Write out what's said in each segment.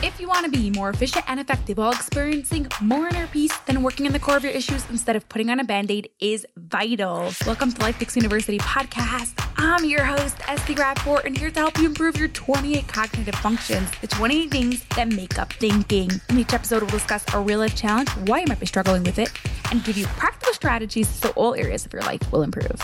If you want to be more efficient and effective while experiencing more inner peace, then working in the core of your issues instead of putting on a band aid is vital. Welcome to Life Fix University podcast. I'm your host, Esty Rapport, and here to help you improve your 28 cognitive functions, the 28 things that make up thinking. In each episode, we'll discuss a real life challenge, why you might be struggling with it, and give you practical strategies so all areas of your life will improve.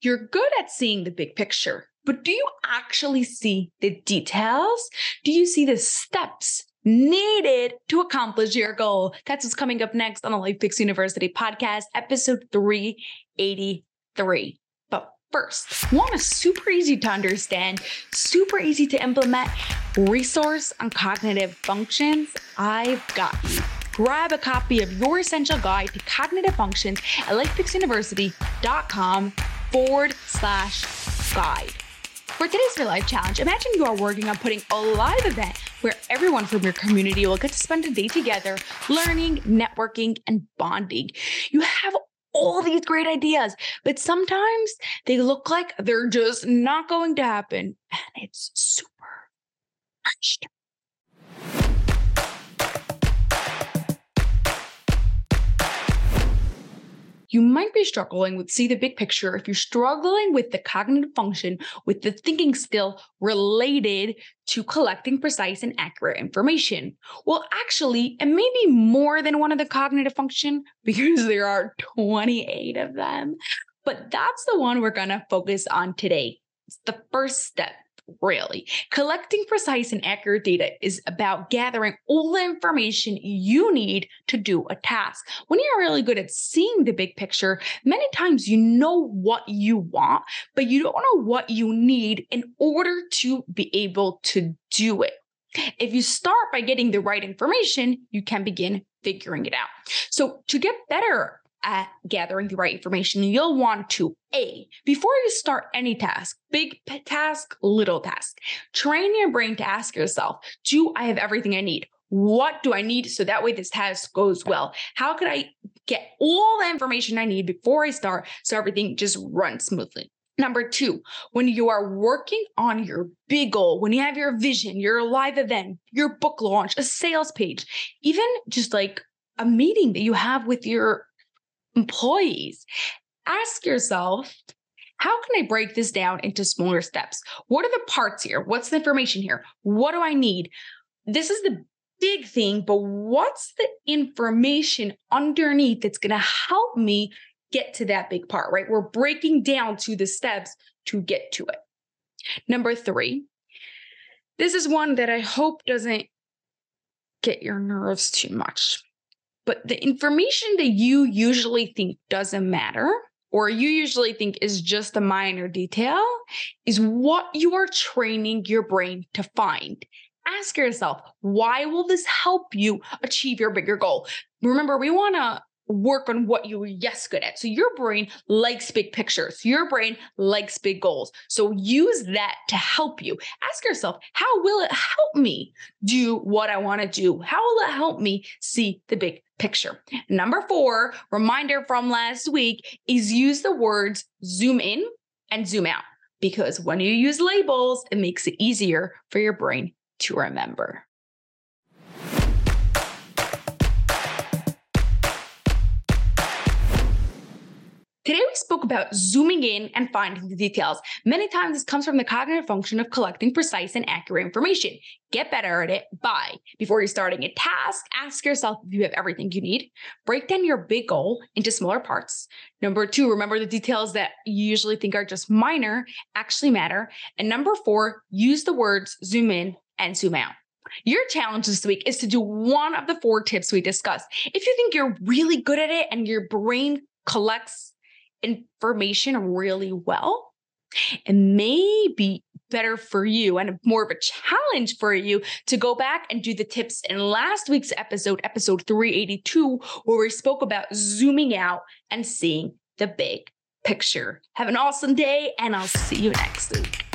You're good at seeing the big picture, but do you actually see the details? Do you see the steps needed to accomplish your goal? That's what's coming up next on the Life Fix University podcast, episode 383. But first, want a super easy to understand, super easy to implement resource on cognitive functions? I've got you grab a copy of your essential guide to cognitive functions at lifefixuniversity.com forward slash guide. For today's Real Life Challenge, imagine you are working on putting a live event where everyone from your community will get to spend a day together, learning, networking, and bonding. You have all these great ideas, but sometimes they look like they're just not going to happen. And it's super frustrating. You might be struggling with see the big picture if you're struggling with the cognitive function with the thinking skill related to collecting precise and accurate information. Well actually it may be more than one of the cognitive function because there are 28 of them. But that's the one we're going to focus on today. It's the first step really. Collecting precise and accurate data is about gathering all the information you need to do a task. When you're really good at seeing the big picture, many times you know what you want, but you don't know what you need in order to be able to do it. If you start by getting the right information, you can begin figuring it out. So, to get better at gathering the right information, you'll want to A, before you start any task, big task, little task, train your brain to ask yourself, do I have everything I need? What do I need so that way this task goes well? How could I get all the information I need before I start so everything just runs smoothly? Number two, when you are working on your big goal, when you have your vision, your live event, your book launch, a sales page, even just like a meeting that you have with your employees. Ask yourself, how can I break this down into smaller steps? What are the parts here? What's the information here? What do I need? This is the big thing, but what's the information underneath that's going to help me get to that big part, right? We're breaking down to the steps to get to it. Number three, this is one that I hope doesn't get your nerves too much. But the information that you usually think doesn't matter, or you usually think is just a minor detail, is what you are training your brain to find. Ask yourself, why will this help you achieve your bigger goal? Remember, we want to work on what you're yes good at. So your brain likes big pictures. Your brain likes big goals. So use that to help you. Ask yourself, how will it help me do what I want to do? How will it help me see the big picture? Number 4, reminder from last week is use the words zoom in and zoom out because when you use labels, it makes it easier for your brain to remember. Today, we spoke about zooming in and finding the details. Many times, this comes from the cognitive function of collecting precise and accurate information. Get better at it by, before you're starting a task, ask yourself if you have everything you need. Break down your big goal into smaller parts. Number two, remember the details that you usually think are just minor actually matter. And number four, use the words zoom in and zoom out. Your challenge this week is to do one of the four tips we discussed. If you think you're really good at it and your brain collects information really well, it may be better for you and more of a challenge for you to go back and do the tips in last week's episode, episode 382, where we spoke about zooming out and seeing the big picture. Have an awesome day, and I'll see you next week.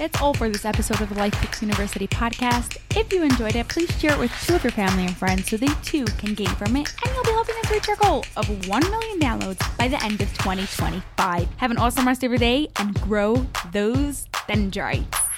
That's all for this episode of the Life Fix University podcast. If you enjoyed it, please share it with two of your family and friends so they too can gain from it, and you'll be helping us reach our goal of 1 million downloads by the end of 2025. Have an awesome rest of your day and grow those dendrites.